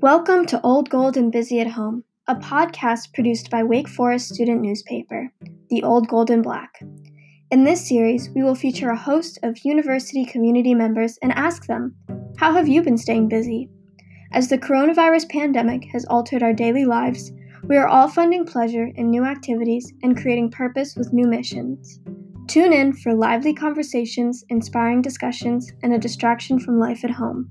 Welcome to Old Gold and Busy at Home, a podcast produced by Wake Forest student newspaper, The Old Gold and Black. In this series, we will feature a host of university community members and ask them, How have you been staying busy? As the coronavirus pandemic has altered our daily lives, we are all finding pleasure in new activities and creating purpose with new missions. Tune in for lively conversations, inspiring discussions, and a distraction from life at home.